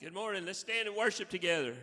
Good morning. Let's stand and worship together.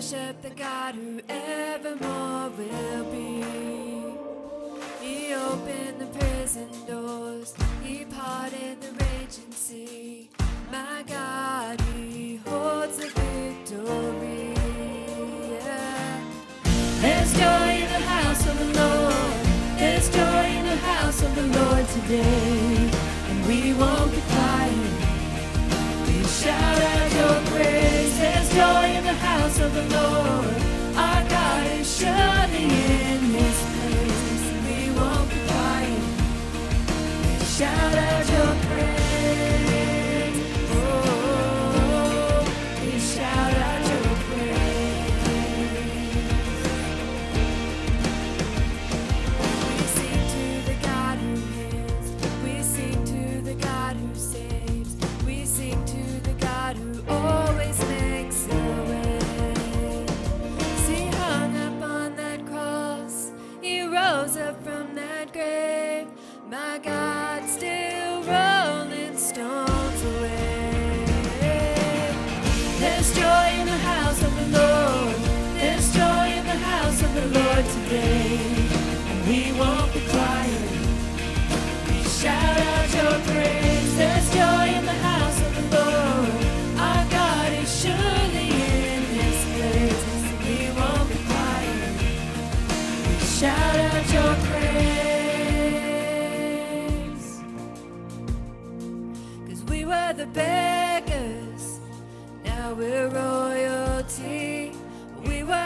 Worship the God who evermore will be. He opened the prison doors. He parted the raging sea. My God, He holds the victory. There's joy in the house of the Lord. There's joy in the house of the Lord today. The house of the Lord. Our God is surely in this place. We won't be quiet. Shout out your rose up from that grave. My God,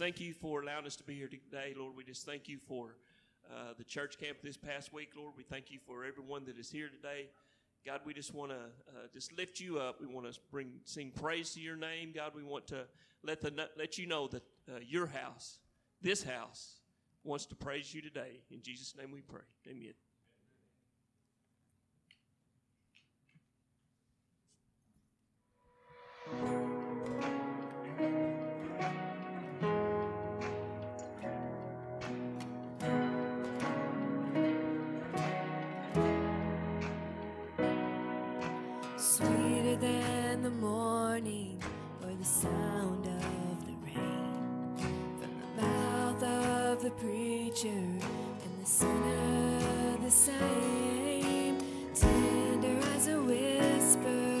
thank you for allowing us to be here today. Lord, we just thank you for uh, the church camp this past week. Lord, we thank you for everyone that is here today. God, we just want to uh, just lift you up. We want to bring sing praise to your name. God, we want to let the let you know that uh, your house, this house, wants to praise you today. In Jesus' name, we pray. Amen. Sweeter than the morning or the sound of the rain. From the mouth of the preacher and the sinner the same. Tender as a whisper,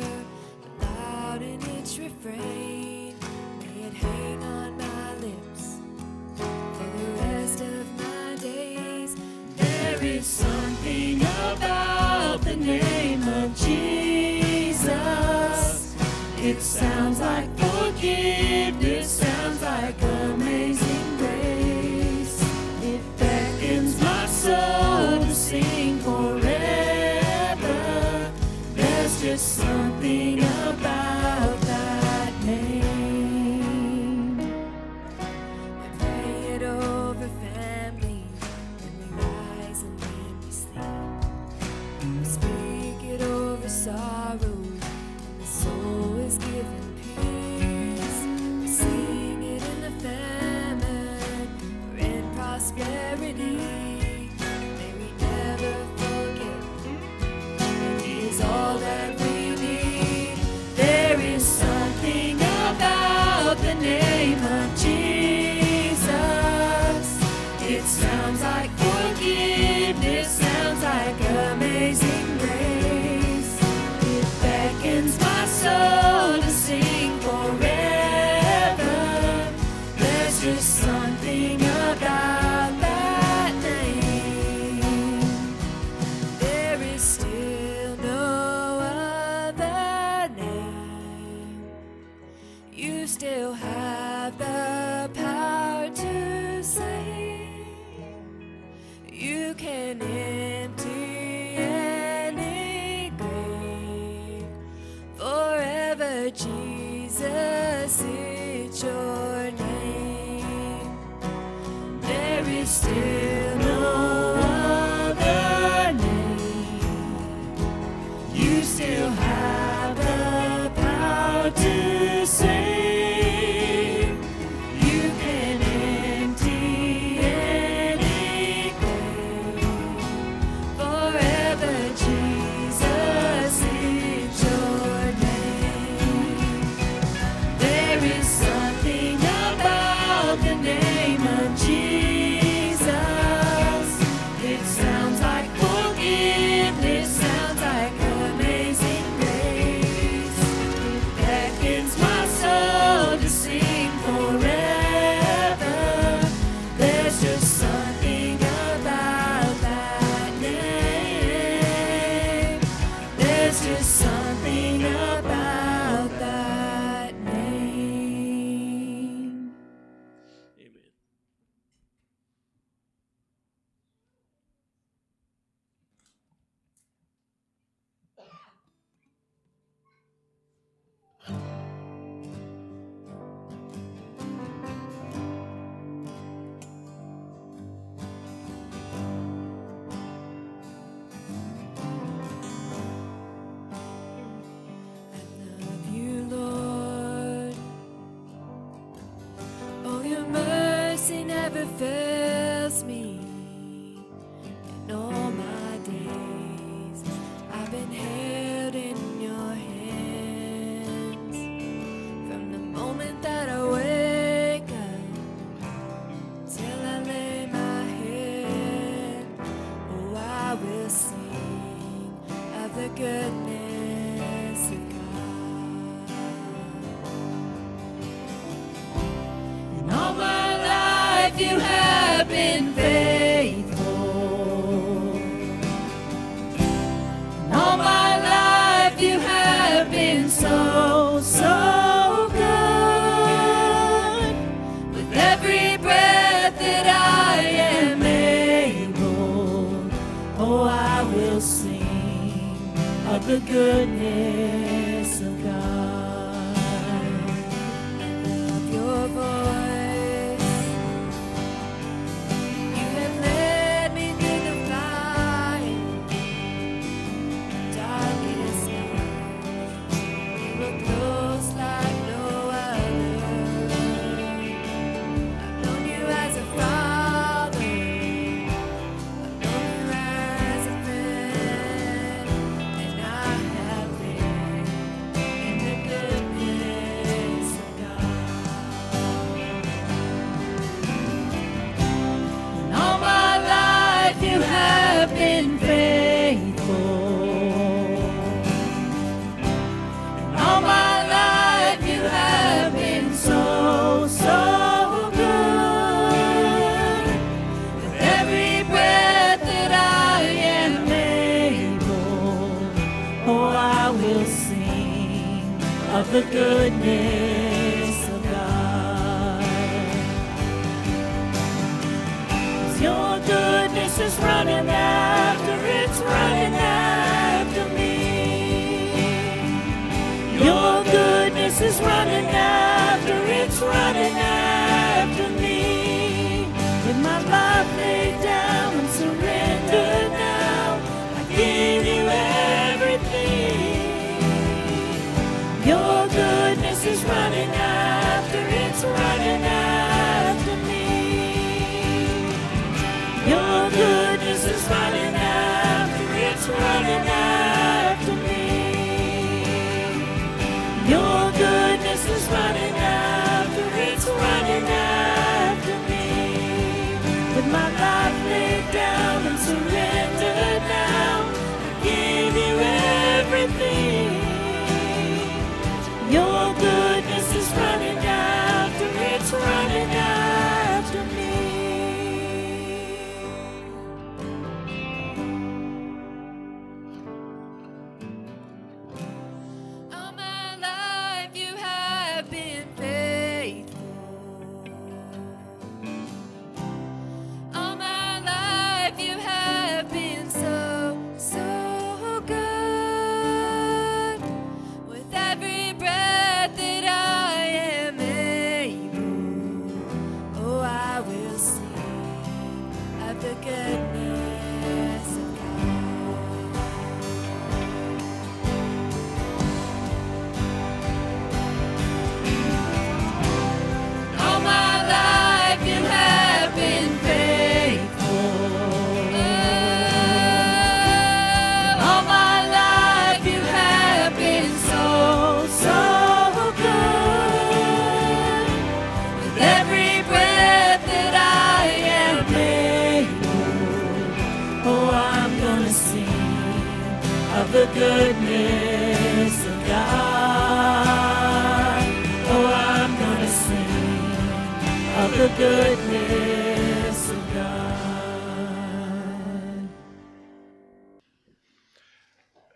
but loud in its refrain. May it hang on my lips for the rest of my days. There is some sounds like mercy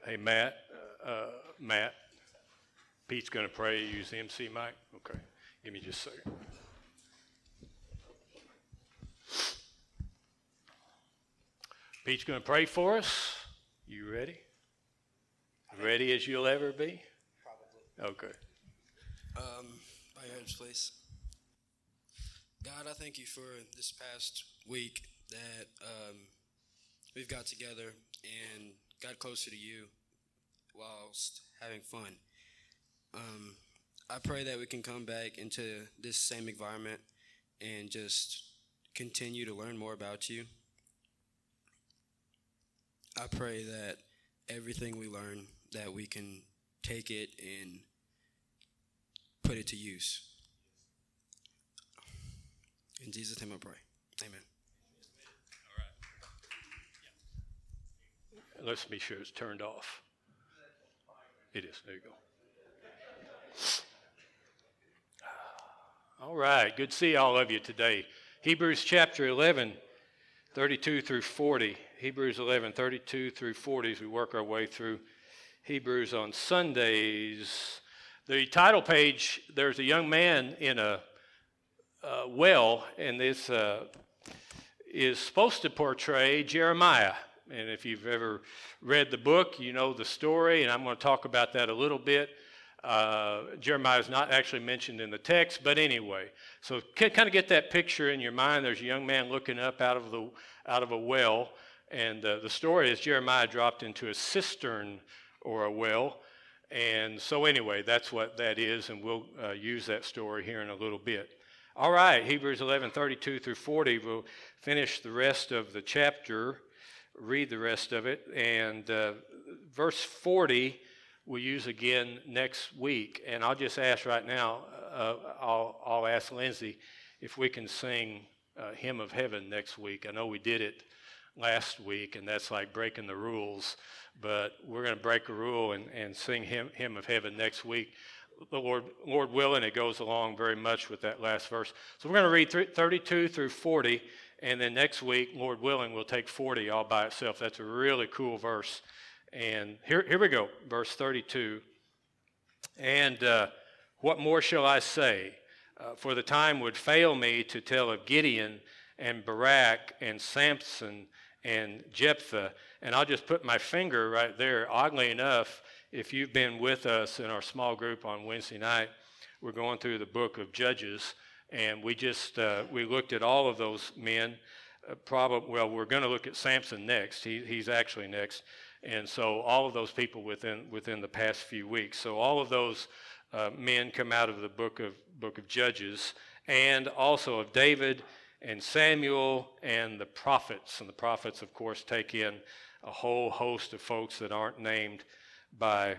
Hey, Matt, uh, Matt, Pete's going to pray. Use the MC mic. Okay. Give me just a second. Pete's going to pray for us. You ready? Ready as you'll ever be? Probably. Okay. Um, bow your heads, please. God, I thank you for this past week that um, we've got together and got closer to you whilst having fun. Um, I pray that we can come back into this same environment and just continue to learn more about you. I pray that everything we learn that we can take it and put it to use. In Jesus' name I pray. Amen. Let's be sure it's turned off. It is. There you go. All right. Good to see all of you today. Hebrews chapter 11, 32 through 40. Hebrews 11, 32 through 40 as we work our way through Hebrews on Sundays. The title page, there's a young man in a, well, and this uh, is supposed to portray Jeremiah. And if you've ever read the book, you know the story, and I'm going to talk about that a little bit. Uh, Jeremiah is not actually mentioned in the text, but anyway, so kind of get that picture in your mind. There's a young man looking up out of the out of a well, and uh, the story is Jeremiah dropped into a cistern or a well, and so anyway, that's what that is, and we'll uh, use that story here in a little bit. All right, Hebrews 11, 32 through 40. We'll finish the rest of the chapter, read the rest of it, and uh, verse 40 we'll use again next week. And I'll just ask right now, uh, I'll, I'll ask Lindsay if we can sing uh, Hymn of Heaven next week. I know we did it last week, and that's like breaking the rules, but we're going to break a rule and, and sing hymn, Hymn of Heaven next week. The Lord, Lord willing, it goes along very much with that last verse. So we're going to read th- 32 through 40, and then next week, Lord willing, we'll take 40 all by itself. That's a really cool verse. And here, here we go, verse 32. And uh, what more shall I say? Uh, for the time would fail me to tell of Gideon and Barak and Samson and Jephthah. And I'll just put my finger right there. Oddly enough, if you've been with us in our small group on Wednesday night, we're going through the book of Judges, and we just uh, we looked at all of those men. Uh, probably, well, we're going to look at Samson next. He, he's actually next, and so all of those people within within the past few weeks. So all of those uh, men come out of the book of book of Judges, and also of David and Samuel and the prophets. And the prophets, of course, take in a whole host of folks that aren't named by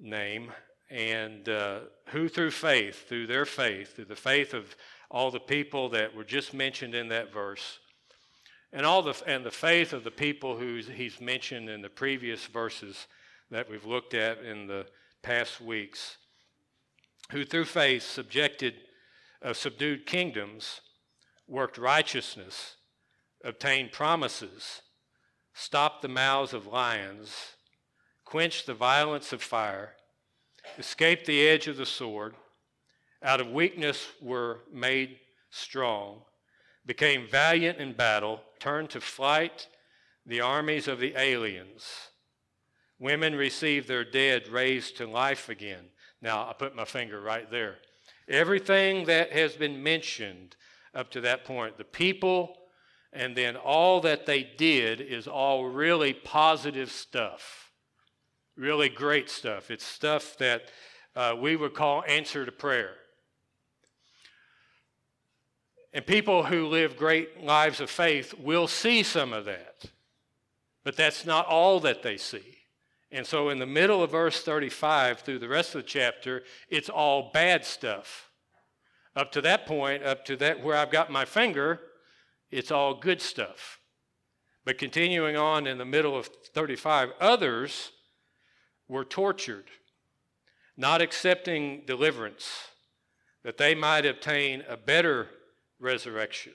name, and uh, who through faith, through their faith, through the faith of all the people that were just mentioned in that verse, and all the and the faith of the people who he's mentioned in the previous verses that we've looked at in the past weeks, who through faith subjected, uh, subdued kingdoms worked righteousness, obtained promises, stopped the mouths of lions, quenched the violence of fire, escaped the edge of the sword, out of weakness were made strong, became valiant in battle, turned to flight the armies of the aliens. Women received their dead raised to life again. Now, I put my finger right there. Everything that has been mentioned up to that point. The people and then all that they did is all really positive stuff, really great stuff. It's stuff that uh, we would call answer to prayer. And people who live great lives of faith will see some of that, but that's not all that they see. And so, in the middle of verse 35 through the rest of the chapter, it's all bad stuff. Up to that point, up to that where I've got my finger, it's all good stuff. But continuing on in the middle of 35, others were tortured, not accepting deliverance, that they might obtain a better resurrection.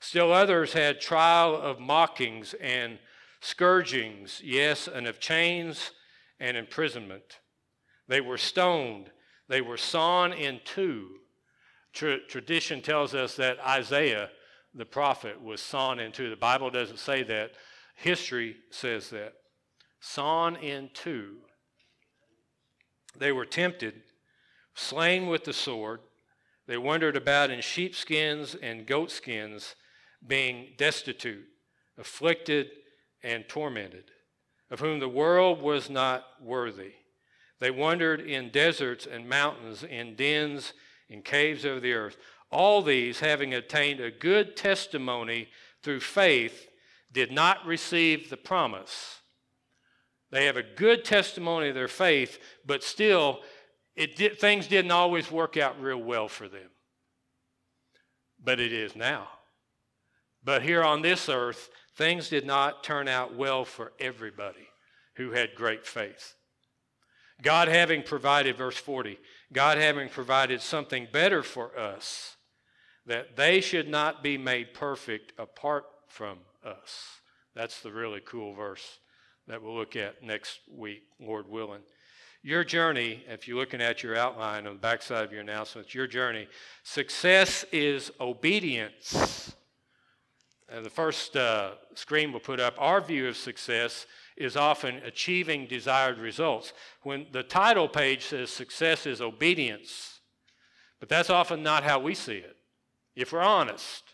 Still others had trial of mockings and scourgings, yes, and of chains and imprisonment. They were stoned, they were sawn in two Tra- tradition tells us that Isaiah, the prophet, was sawn in two. The Bible doesn't say that, history says that. Sawn in two. They were tempted, slain with the sword. They wandered about in sheepskins and goatskins, being destitute, afflicted, and tormented, of whom the world was not worthy. They wandered in deserts and mountains, in dens and caves of the earth. All these, having attained a good testimony through faith, did not receive the promise. They have a good testimony of their faith, but still, it did, things didn't always work out real well for them. But it is now. But here on this earth, things did not turn out well for everybody who had great faith. God having provided, verse 40, God having provided something better for us, that they should not be made perfect apart from us. That's the really cool verse that we'll look at next week, Lord willing. Your journey, if you're looking at your outline on the backside of your announcements, your journey, success is obedience. And the first uh, screen we'll put up, our view of success is often achieving desired results. When the title page says success is obedience, but that's often not how we see it. If we're honest,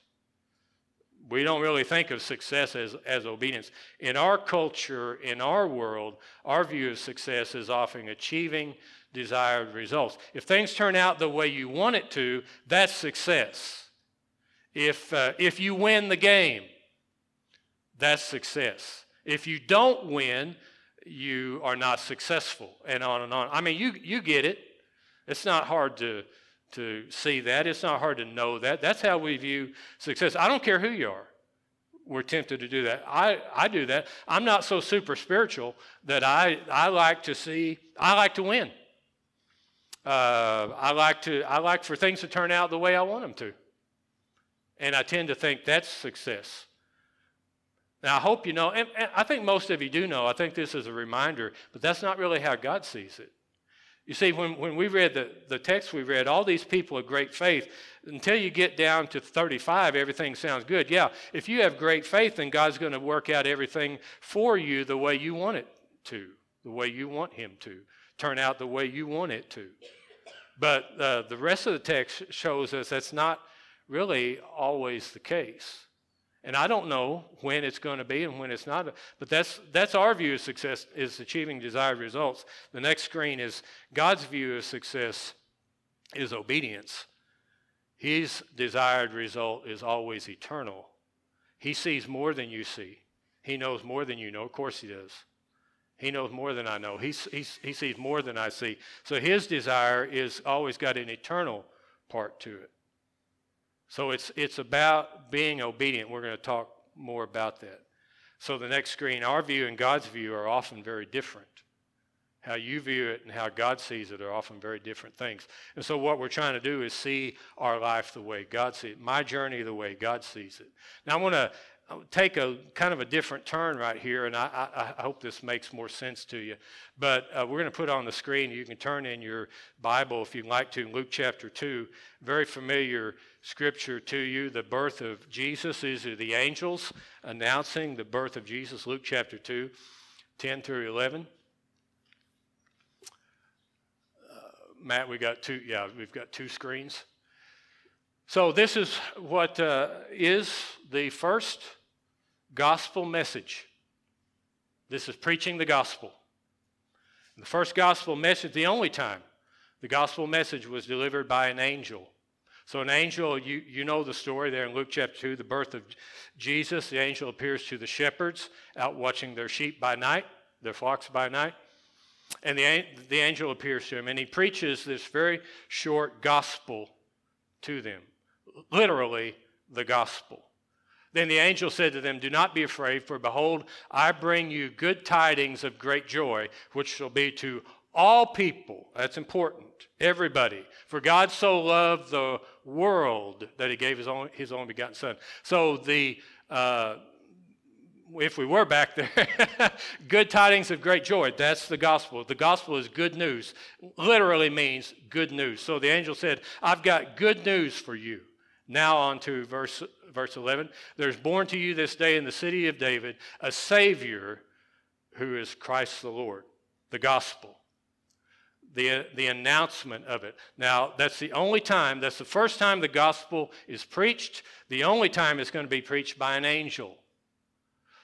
we don't really think of success as, as obedience. In our culture, in our world, our view of success is often achieving desired results. If things turn out the way you want it to, that's success. If, uh, if you win the game, that's success. If you don't win, you are not successful, and on and on. I mean, you, you get it. It's not hard to, to see that. It's not hard to know that. That's how we view success. I don't care who you are. We're tempted to do that. I, I do that. I'm not so super spiritual that I, I like to see, I like to win. Uh, I like to I like for things to turn out the way I want them to. And I tend to think that's success. Now, I hope you know, and, and, I think most of you do know, I think this is a reminder, but that's not really how God sees it. You see, when, when we read the, the text we read, all these people of great faith, until you get down to 35, everything sounds good. Yeah, if you have great faith, then God's going to work out everything for you the way you want it to, the way you want Him to, turn out the way you want it to. But uh, the rest of the text shows us that's not really always the case. And I don't know when it's going to be and when it's not, but that's, that's our view of success is achieving desired results. The next screen is God's view of success is obedience. His desired result is always eternal. He sees more than you see. He knows more than you know. Of course he does. He knows more than I know. He, he, he sees more than I see. So his desire is always got an eternal part to it. So it's, it's about being obedient. We're going to talk more about that. So the next screen, our view and God's view are often very different. How you view it and how God sees it are often very different things. And so what we're trying to do is see our life the way God sees it, my journey the way God sees it. Now I want to take a kind of a different turn right here, and I, I, I hope this makes more sense to you. But uh, we're going to put on the screen. You can turn in your Bible if you'd like to, Luke chapter 2. Very familiar scripture to you. The birth of Jesus. These are the angels announcing the birth of Jesus. Luke chapter 2, 10 through 11. Uh, Matt, we got two. Yeah, we've got two screens. So, this is what uh, is the first gospel message. This is preaching the gospel. The first gospel message, the only time the gospel message was delivered by an angel. So, an angel, you, you know the story there in Luke chapter 2, the birth of Jesus. The angel appears to the shepherds out watching their sheep by night, their flocks by night. And the, the angel appears to him, and he preaches this very short gospel to them literally the gospel. Then the angel said to them, Do not be afraid, for behold, I bring you good tidings of great joy, which shall be to all people. That's important. Everybody. For God so loved the world that he gave his own, his only begotten Son. So the uh, if we were back there, good tidings of great joy. That's the gospel. The gospel is good news. Literally means good news. So the angel said, I've got good news for you. Now, on to verse, verse 11. There's born to you this day in the city of David a Savior who is Christ the Lord, the gospel, the, the announcement of it. Now, that's the only time, that's the first time the gospel is preached, the only time it's going to be preached by an angel.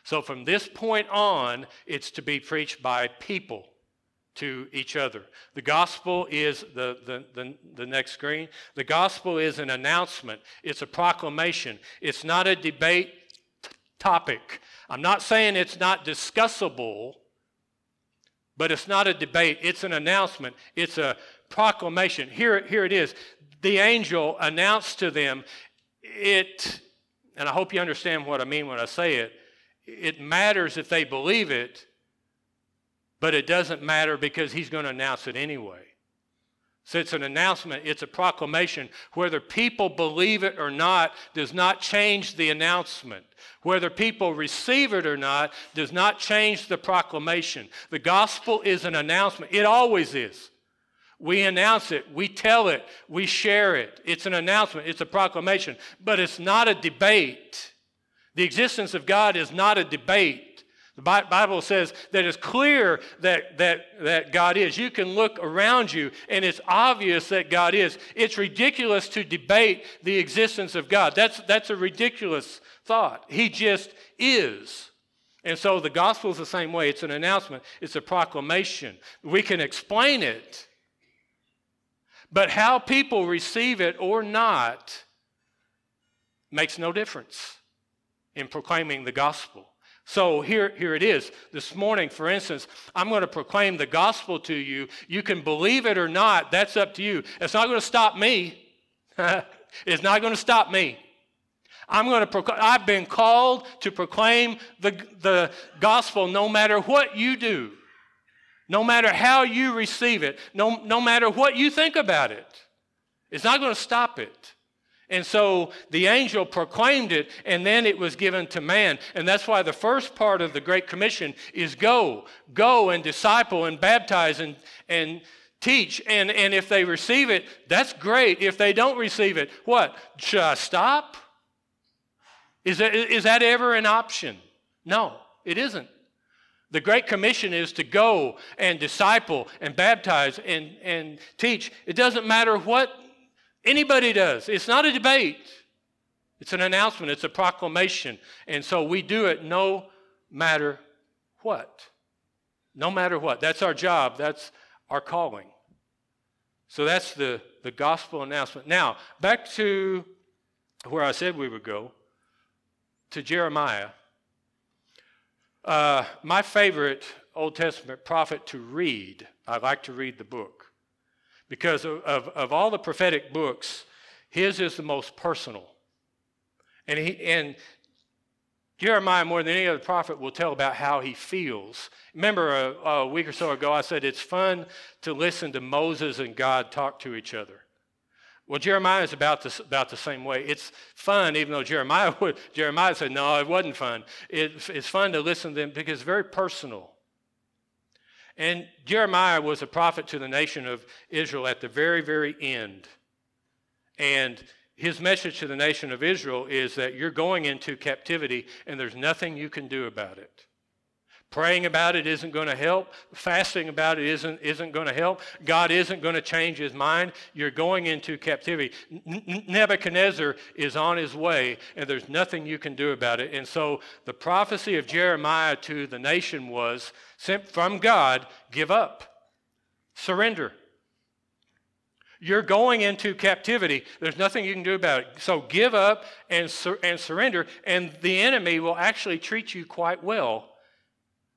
So, from this point on, it's to be preached by people to each other. The gospel is the, the, the, the, next screen. The gospel is an announcement, it's a proclamation, it's not a debate t- topic. I'm not saying it's not discussable, but it's not a debate, it's an announcement, it's a proclamation. Here, here it is. The angel announced to them it, and I hope you understand what I mean when I say it. It matters if they believe it but it doesn't matter because he's going to announce it anyway. So it's an announcement, it's a proclamation. Whether people believe it or not does not change the announcement. Whether people receive it or not does not change the proclamation. The gospel is an announcement, it always is. We announce it, we tell it, we share it. It's an announcement, it's a proclamation, but it's not a debate. The existence of God is not a debate. The Bible says that it's clear that, that, that God is. You can look around you and it's obvious that God is. It's ridiculous to debate the existence of God. That's, that's a ridiculous thought. He just is. And so the gospel is the same way. It's an announcement, it's a proclamation. We can explain it, but how people receive it or not makes no difference in proclaiming the gospel. So here, here it is. This morning, for instance, I'm going to proclaim the gospel to you. You can believe it or not, that's up to you. It's not going to stop me. it's not going to stop me. I'm going to proclaim, I've been called to proclaim the, the gospel no matter what you do, no matter how you receive it, no, no matter what you think about it. It's not going to stop it. And so the angel proclaimed it, and then it was given to man. And that's why the first part of the Great Commission is go. Go and disciple and baptize and, and teach. And, and if they receive it, that's great. If they don't receive it, what? Should I stop? Is that, is that ever an option? No, it isn't. The Great Commission is to go and disciple and baptize and, and teach. It doesn't matter what anybody does, it's not a debate, it's an announcement, it's a proclamation. And so we do it no matter what. No matter what. That's our job, that's our calling. So that's the, the gospel announcement. Now, back to where I said we would go, to Jeremiah. Uh, my favorite Old Testament prophet to read, I like to read the book. Because of, of, of all the prophetic books, his is the most personal. And, he, and Jeremiah, more than any other prophet, will tell about how he feels. Remember a, a, week or so ago, I said it's fun to listen to Moses and God talk to each other. Well, Jeremiah is about the, about the same way. It's fun, even though Jeremiah would, Jeremiah said, no, it wasn't fun. It, it's fun to listen to them because it's very personal. And Jeremiah was a prophet to the nation of Israel at the very, very end. And his message to the nation of Israel is that you're going into captivity and there's nothing you can do about it. Praying about it isn't going to help. Fasting about it isn't, isn't going to help. God isn't going to change his mind. You're going into captivity. Nebuchadnezzar is on his way, and there's nothing you can do about it. And so the prophecy of Jeremiah to the nation was from God give up, surrender. You're going into captivity. There's nothing you can do about it. So give up and, sur- and surrender, and the enemy will actually treat you quite well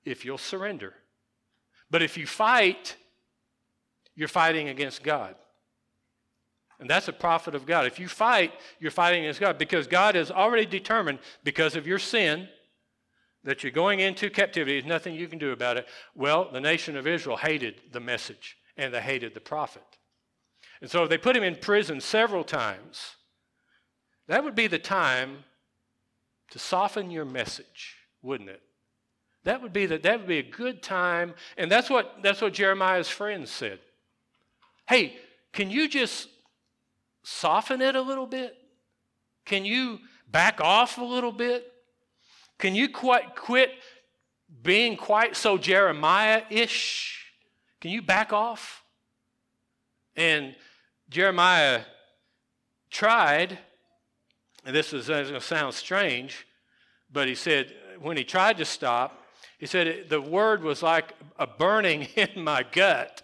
if you'll surrender. But if you fight, you're fighting against God. And that's a prophet of God. If you fight, you're fighting against God because God has already determined, because of your sin, that you're going into captivity. There's nothing you can do about it. Well, the nation of Israel hated the message and they hated the prophet. And so if they put him in prison several times. That would be the time to soften your message, wouldn't it? That would be the, that would be a good time. And that's what, that's what Jeremiah's friends said. Hey, can you just soften it a little bit? Can you back off a little bit? Can you quite quit being quite so Jeremiah ish? Can you back off? And Jeremiah tried, and this is going to sound strange, but he said, when he tried to stop, he said, The word was like a burning in my gut,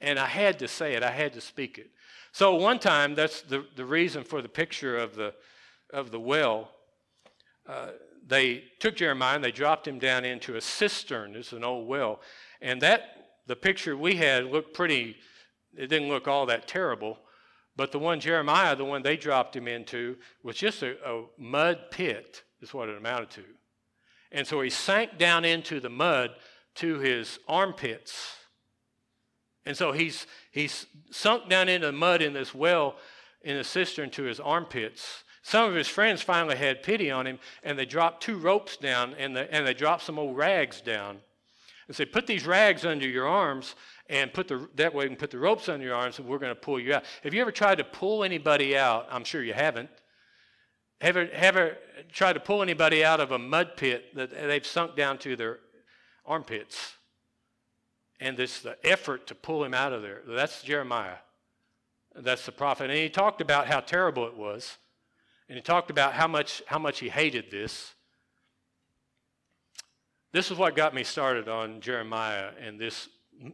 and I had to say it, I had to speak it. So one time, that's the, the reason for the picture of the, of the well. Uh, they took Jeremiah and they dropped him down into a cistern. It's an old well. And that, the picture we had looked pretty, it didn't look all that terrible. But the one Jeremiah, the one they dropped him into, was just a, a mud pit, is what it amounted to. And so he sank down into the mud to his armpits. And so he's, he's sunk down into the mud in this well in the cistern to his armpits. Some of his friends finally had pity on him and they dropped two ropes down and, the, and they dropped some old rags down and said, Put these rags under your arms and put the, that way you can put the ropes under your arms and we're going to pull you out. Have you ever tried to pull anybody out? I'm sure you haven't. Have ever, ever tried to pull anybody out of a mud pit that they've sunk down to their armpits? And this the effort to pull him out of there. That's Jeremiah. That's the prophet. And he talked about how terrible it was. And he talked about how much, how much he hated this. This is what got me started on Jeremiah and this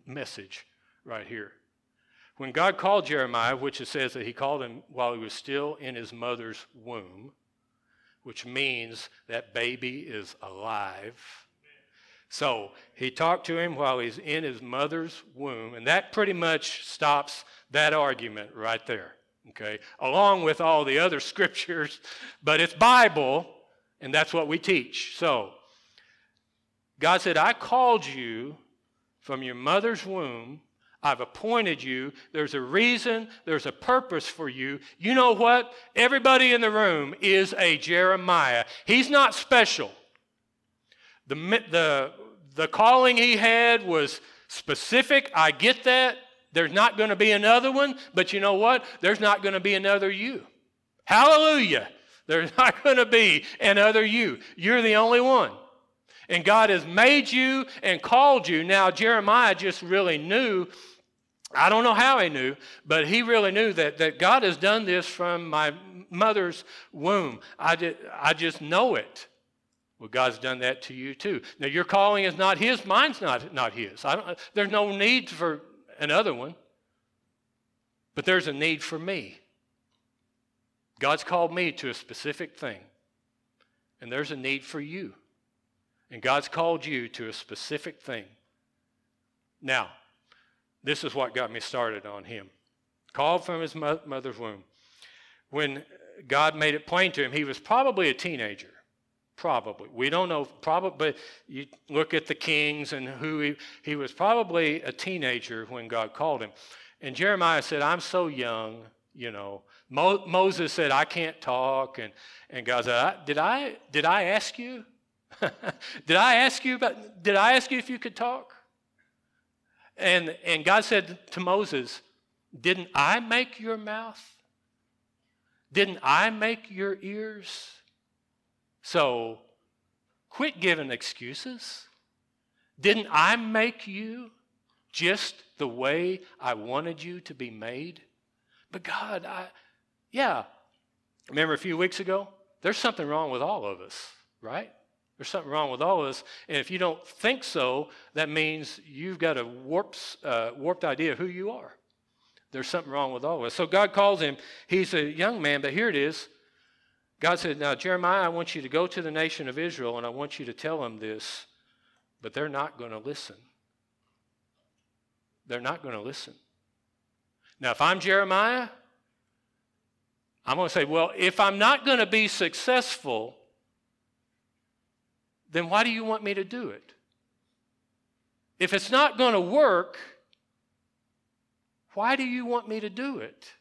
message right here. When God called Jeremiah, which it says that he called him while he was still in his mother's womb, which means that baby is alive. So he talked to him while he's in his mother's womb, and that pretty much stops that argument right there, okay? Along with all the other scriptures, but it's Bible, and that's what we teach. So God said, I called you from your mother's womb I've appointed you. There's a reason, there's a purpose for you. You know what? Everybody in the room is a Jeremiah. He's not special. The, the, the calling he had was specific. I get that. There's not going to be another one, but you know what? There's not going to be another you. Hallelujah. There's not going to be another you. You're the only one. And God has made you and called you. Now, Jeremiah just really knew. I don't know how he knew, but he really knew that, that God has done this from my mother's womb. I, did, I just know it. Well, God's done that to you too. Now, your calling is not His, mine's not, not His. there's no need for another one, but there's a need for me. God's called me to a specific thing, and there's a need for you. And God's called you to a specific thing. Now, this is what got me started on him. Called from his mother's womb. When God made it plain to him, he was probably a teenager. Probably. We don't know, probably, but you look at the kings and who he, he was probably a teenager when God called him. And Jeremiah said, I'm so young, you know. Mo- Moses said, I can't talk. And, and God said, did I, did I ask you? did I ask you about, did I ask you if you could talk? And, and God said to Moses, Didn't I make your mouth? Didn't I make your ears? So quit giving excuses. Didn't I make you just the way I wanted you to be made? But God, I, yeah. Remember a few weeks ago? There's something wrong with all of us, right? There's something wrong with all of us. And if you don't think so, that means you've got a warped, uh, warped idea of who you are. There's something wrong with all of us. So God calls him. He's a young man, but here it is. God said, Now, Jeremiah, I want you to go to the nation of Israel and I want you to tell them this, but they're not going to listen. They're not going to listen. Now, if I'm Jeremiah, I'm going to say, Well, if I'm not going to be successful, then why do you want me to do it? If it's not going to work, why do you want me to do it?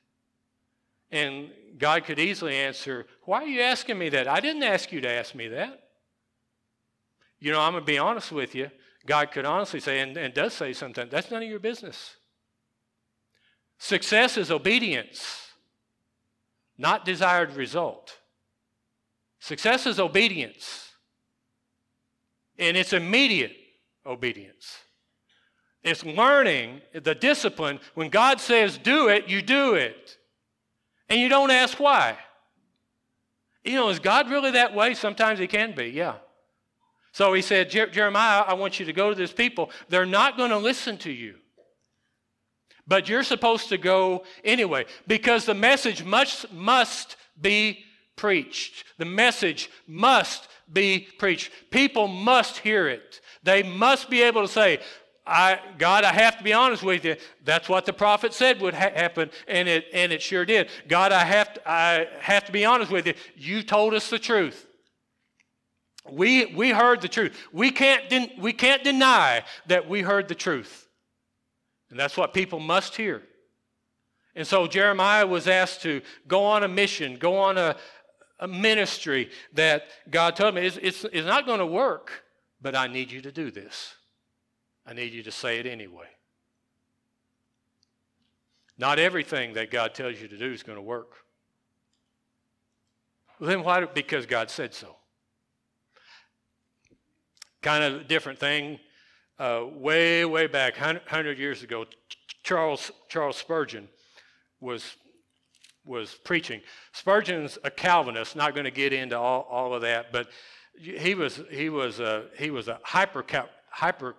And God could easily answer, Why are you asking me that? I didn't ask you to ask me that. You know, I'm going to be honest with you. God could honestly say, and, and does say sometimes, that's none of your business. Success is obedience, not desired result. Success is obedience. And it's immediate obedience. It's learning the discipline. When God says do it, you do it. And you don't ask why. You know, is God really that way? Sometimes He can be, yeah. So He said, Jeremiah, I want you to go to this people. They're not going to listen to you. But you're supposed to go anyway because the message must, must be preached. The message must be preached. People must hear it. They must be able to say, I, God, I have to be honest with you. That's what the prophet said would ha- happen, and it, and it sure did. God, I have, to, I have to be honest with you. You told us the truth. We, we heard the truth. We can't, we can't deny that we heard the truth. And that's what people must hear. And so Jeremiah was asked to go on a mission, go on a, a ministry that God told me it's, it's, it's not going to work, but I need you to do this. I need you to say it anyway. Not everything that God tells you to do is going to work. Well, then why? Because God said so. Kind of different thing. Uh, way, way back, 100 years ago, Charles, Charles Spurgeon was was preaching. Spurgeon's a Calvinist, not going to get into all, all of that, but he was, he was a, he was a hyper, hyper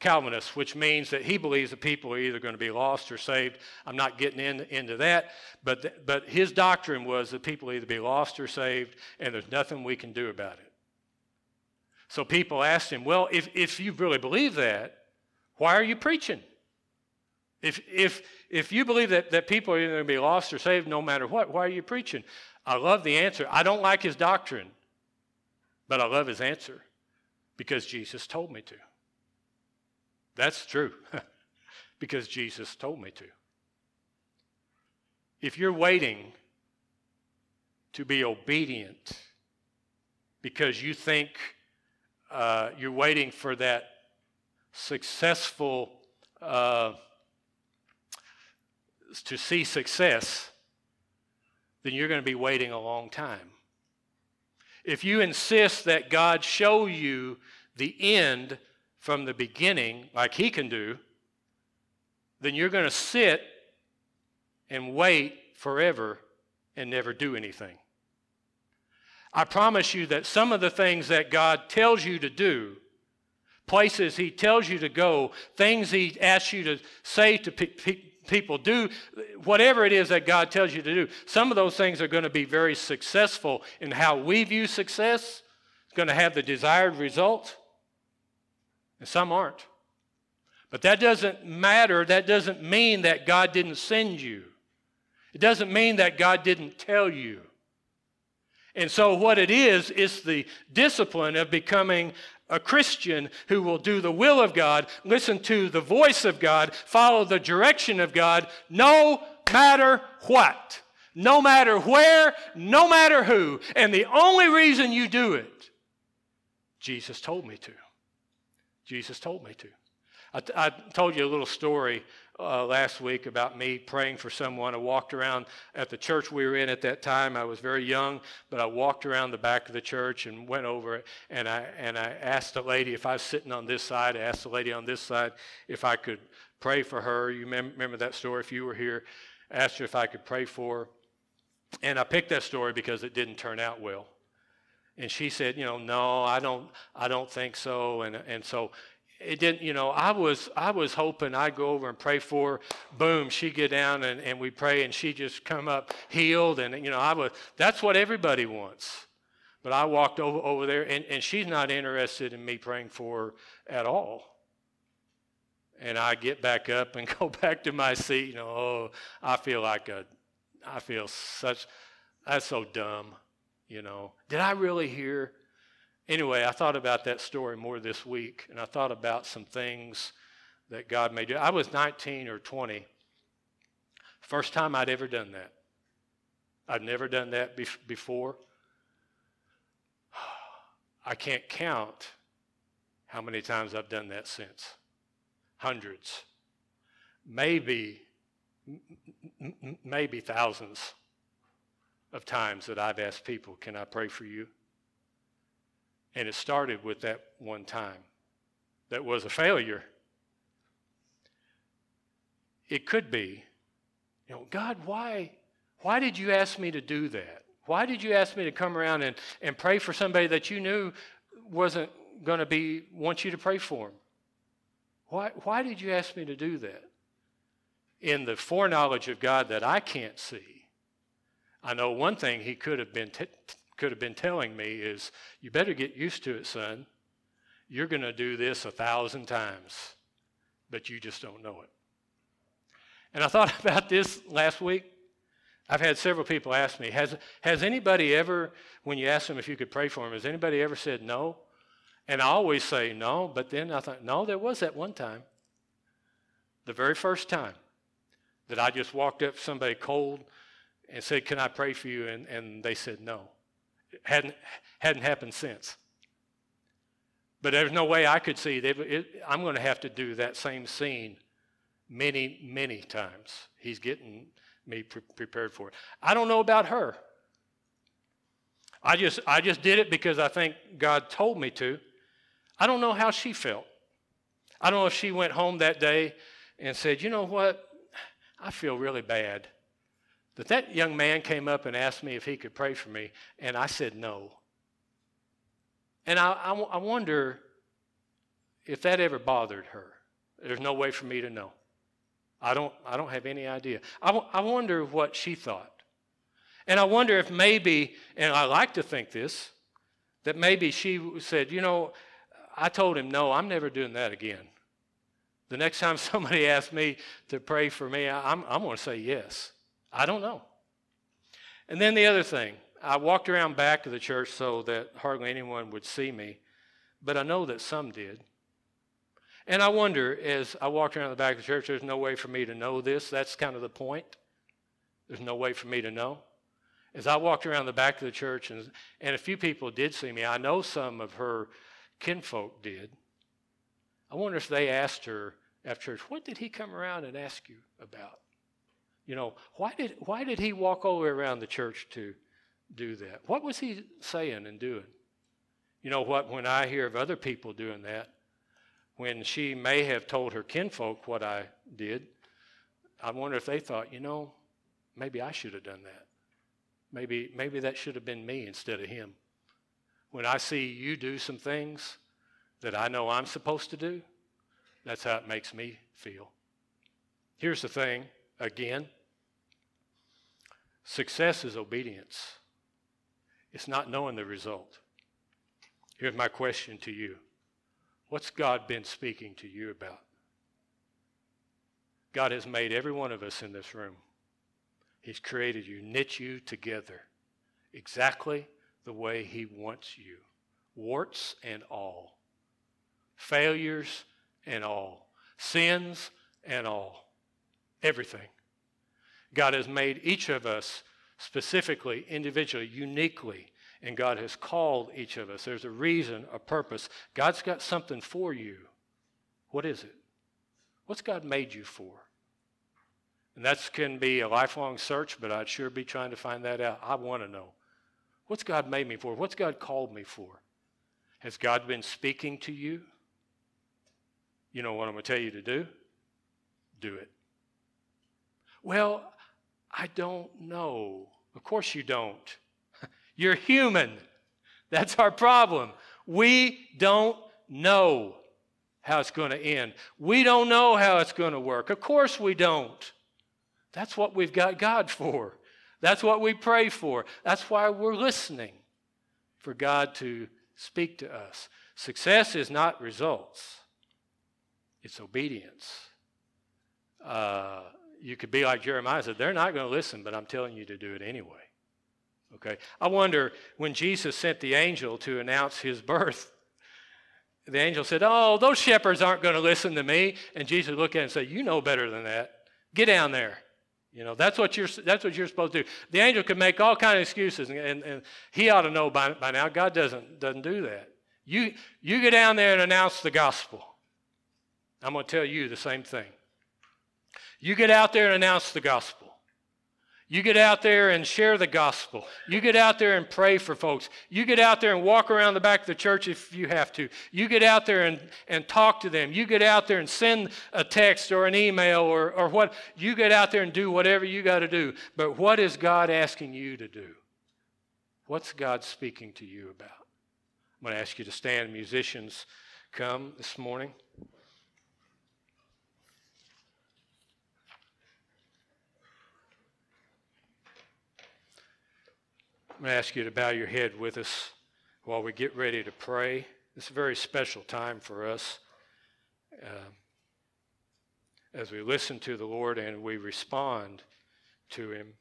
Calvinist, which means that he believes that people are either going to be lost or saved. I'm not getting in, into that, but, th- but his doctrine was that people either be lost or saved, and there's nothing we can do about it. So people asked him, Well, if, if you really believe that, why are you preaching? If, if, if you believe that, that people are either going to be lost or saved no matter what, why are you preaching? I love the answer. I don't like his doctrine, but I love his answer because Jesus told me to. That's true, because Jesus told me to. If you're waiting to be obedient because you think uh, you're waiting for that successful. Uh, to see success, then you're going to be waiting a long time. If you insist that God show you the end from the beginning, like He can do, then you're going to sit and wait forever and never do anything. I promise you that some of the things that God tells you to do, places He tells you to go, things He asks you to say to pe- pe- people, do whatever it is that God tells you to do, some of those things are going to be very successful in how we view success. It's going to have the desired result, and some aren't. But that doesn't matter. That doesn't mean that God didn't send you. It doesn't mean that God didn't tell you. And so, what it is, is the discipline of becoming a Christian who will do the will of God, listen to the voice of God, follow the direction of God, no matter what, no matter where, no matter who. And the only reason you do it, Jesus told me to. Jesus told me to. I, t- I told you a little story uh, last week about me praying for someone. I walked around at the church we were in at that time. I was very young, but I walked around the back of the church and went over it. And I, and I asked the lady, if I was sitting on this side, I asked the lady on this side if I could pray for her. You mem- remember that story if you were here. Asked her if I could pray for her. And I picked that story because it didn't turn out well. And she said, you know, no, I don't, I don't think so. And, and so it didn't, you know, I was I was hoping I'd go over and pray for her. Boom, she get down and, and we pray and she just come up healed and you know, I was that's what everybody wants. But I walked over over there and, and she's not interested in me praying for her at all. And I get back up and go back to my seat, you know, oh, I feel like a I feel such that's so dumb, you know. Did I really hear Anyway, I thought about that story more this week, and I thought about some things that God may do. I was 19 or 20. First time I'd ever done that. I'd never done that before. I can't count how many times I've done that since. Hundreds. Maybe, maybe thousands of times that I've asked people, Can I pray for you? And it started with that one time that was a failure. It could be, you know, God, why, why did you ask me to do that? Why did you ask me to come around and, and pray for somebody that you knew wasn't going to be want you to pray for him? Why, why did you ask me to do that? In the foreknowledge of God that I can't see, I know one thing he could have been t- could have been telling me is, you better get used to it, son. You're going to do this a thousand times, but you just don't know it. And I thought about this last week. I've had several people ask me, has, has anybody ever, when you ask them if you could pray for them, has anybody ever said no? And I always say no, but then I thought, no, there was that one time. The very first time that I just walked up to somebody cold and said, Can I pray for you? And, and they said no hadn't, hadn't happened since. But there's no way I could see it, it, I'm going to have to do that same scene many, many times. He's getting me pre- prepared for it. I don't know about her. I just, I just did it because I think God told me to. I don't know how she felt. I don't know if she went home that day and said, you know what? I feel really bad that that young man came up and asked me if he could pray for me, and I said no. And I, I, I wonder if that ever bothered her. There's no way for me to know. I don't, I don't have any idea. I, I wonder what she thought. And I wonder if maybe, and I like to think this, that maybe she said, you know, I told him, no, I'm never doing that again. The next time somebody asks me to pray for me, I'm, I'm going to say yes. I don't know. And then the other thing, I walked around back of the church so that hardly anyone would see me, but I know that some did. And I wonder, as I walked around the back of the church, there's no way for me to know this. That's kind of the point. There's no way for me to know. As I walked around the back of the church, and, and a few people did see me, I know some of her kinfolk did. I wonder if they asked her after church, What did he come around and ask you about? You know, why did, why did he walk all the way around the church to do that? What was he saying and doing? You know what? When I hear of other people doing that, when she may have told her kinfolk what I did, I wonder if they thought, you know, maybe I should have done that. Maybe, maybe that should have been me instead of him. When I see you do some things that I know I'm supposed to do, that's how it makes me feel. Here's the thing again success is obedience, it's not knowing the result. Here's my question to you What's God been speaking to you about? God has made every one of us in this room. He's created you, knit you together exactly the way He wants you, warts and all, failures and all, sins and all, everything. God has made each of us specifically, individually, uniquely, and God has called each of us. There's a reason, a purpose. God's got something for you. What is it? What's God made you for? And that can be a lifelong search, but I'd sure be trying to find that out. I want to know. What's God made me for? What's God called me for? Has God been speaking to you? You know what I'm going to tell you to do? Do it. Well, I don't know. Of course you don't. You're human. That's our problem. We don't know how it's going to end. We don't know how it's going to work. Of course we don't. That's what we've got God for. That's what we pray for. That's why we're listening for God to speak to us. Success is not results, it's obedience. Uh, you could be like Jeremiah said, they're not going to listen, but I'm telling you to do it anyway. Okay? I wonder when Jesus sent the angel to announce his birth, the angel said, Oh, those shepherds aren't going to listen to me. And Jesus looked at him and said, You know better than that. Get down there. You know, that's what you're, that's what you're supposed to do. The angel could make all kind of excuses, and, and, and he ought to know by, by now. God doesn't, doesn't do that. You, you get down there and announce the gospel. I'm going to tell you the same thing. You get out there and announce the gospel. You get out there and share the gospel. You get out there and pray for folks. You get out there and walk around the back of the church if you have to. You get out there and, and talk to them. You get out there and send a text or an email or, or what. You get out there and do whatever you got to do. But what is God asking you to do? What's God speaking to you about? I'm going to ask you to stand. Musicians, come this morning. I'm going to ask you to bow your head with us while we get ready to pray. It's a very special time for us uh, as we listen to the Lord and we respond to Him.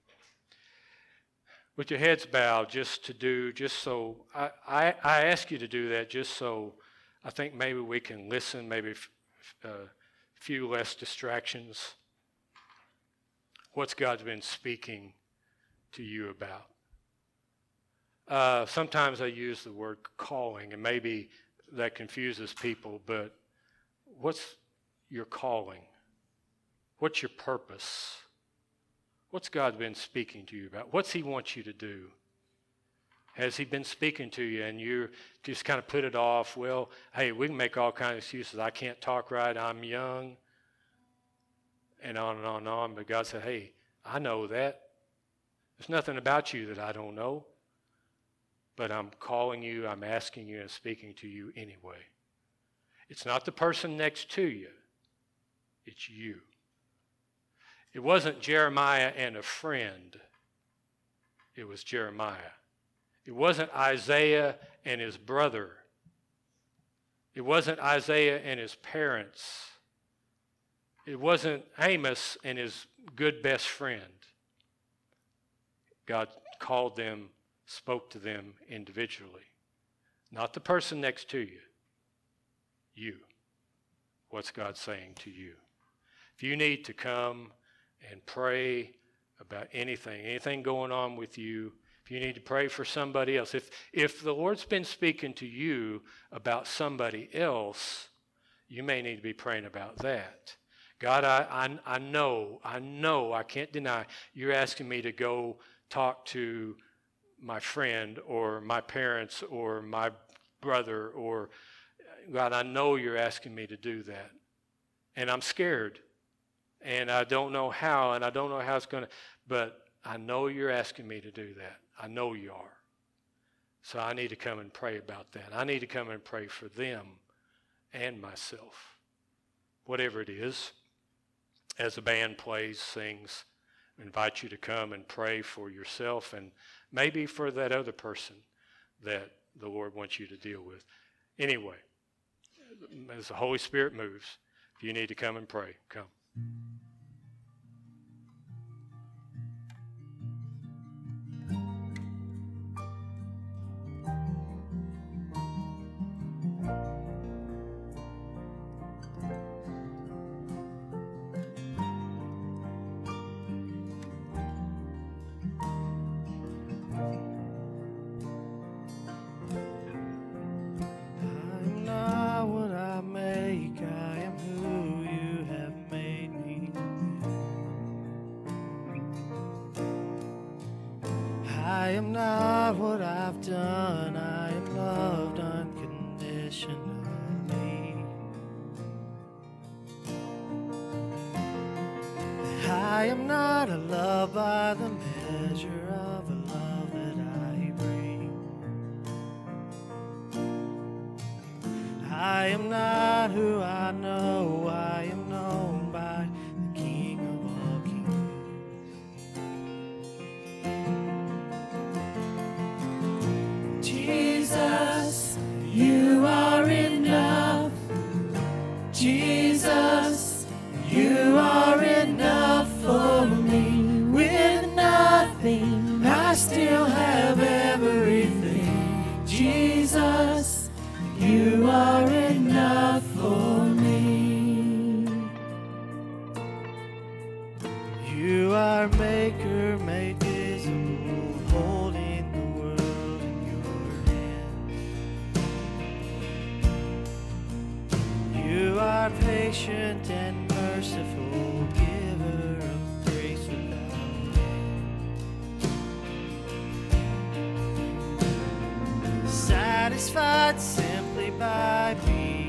With your heads bowed, just to do, just so, I, I, I ask you to do that just so I think maybe we can listen, maybe a uh, few less distractions. What's God's been speaking to you about? Uh, sometimes I use the word calling, and maybe that confuses people, but what's your calling? What's your purpose? What's God been speaking to you about? What's He want you to do? Has He been speaking to you and you just kind of put it off? Well, hey, we can make all kinds of excuses. I can't talk right. I'm young. And on and on and on. But God said, hey, I know that. There's nothing about you that I don't know but I'm calling you, I'm asking you, and speaking to you anyway. It's not the person next to you, it's you. It wasn't Jeremiah and a friend, it was Jeremiah. It wasn't Isaiah and his brother. It wasn't Isaiah and his parents. It wasn't Amos and his good best friend. God called them spoke to them individually. Not the person next to you, you. What's God saying to you? If you need to come and pray about anything, anything going on with you, if you need to pray for somebody else, if, if the Lord's been speaking to you about somebody else, you may need to be praying about that. God, I, I, I know, I know, I can't deny you're asking me to go talk to my friend or my parents or my brother or God, I know you're asking me to do that. And I'm scared. And I don't know how, and I don't know how it's going to, but I know you're asking me to do that. I know you are. So I need to come and pray about that. I need to come and pray for them and myself, whatever it is. As the band plays, sings, I invite you to come and pray for yourself and Maybe for that other person that the Lord wants you to deal with. Anyway, as the Holy Spirit moves, if you need to come and pray, come. satisfied simply by being.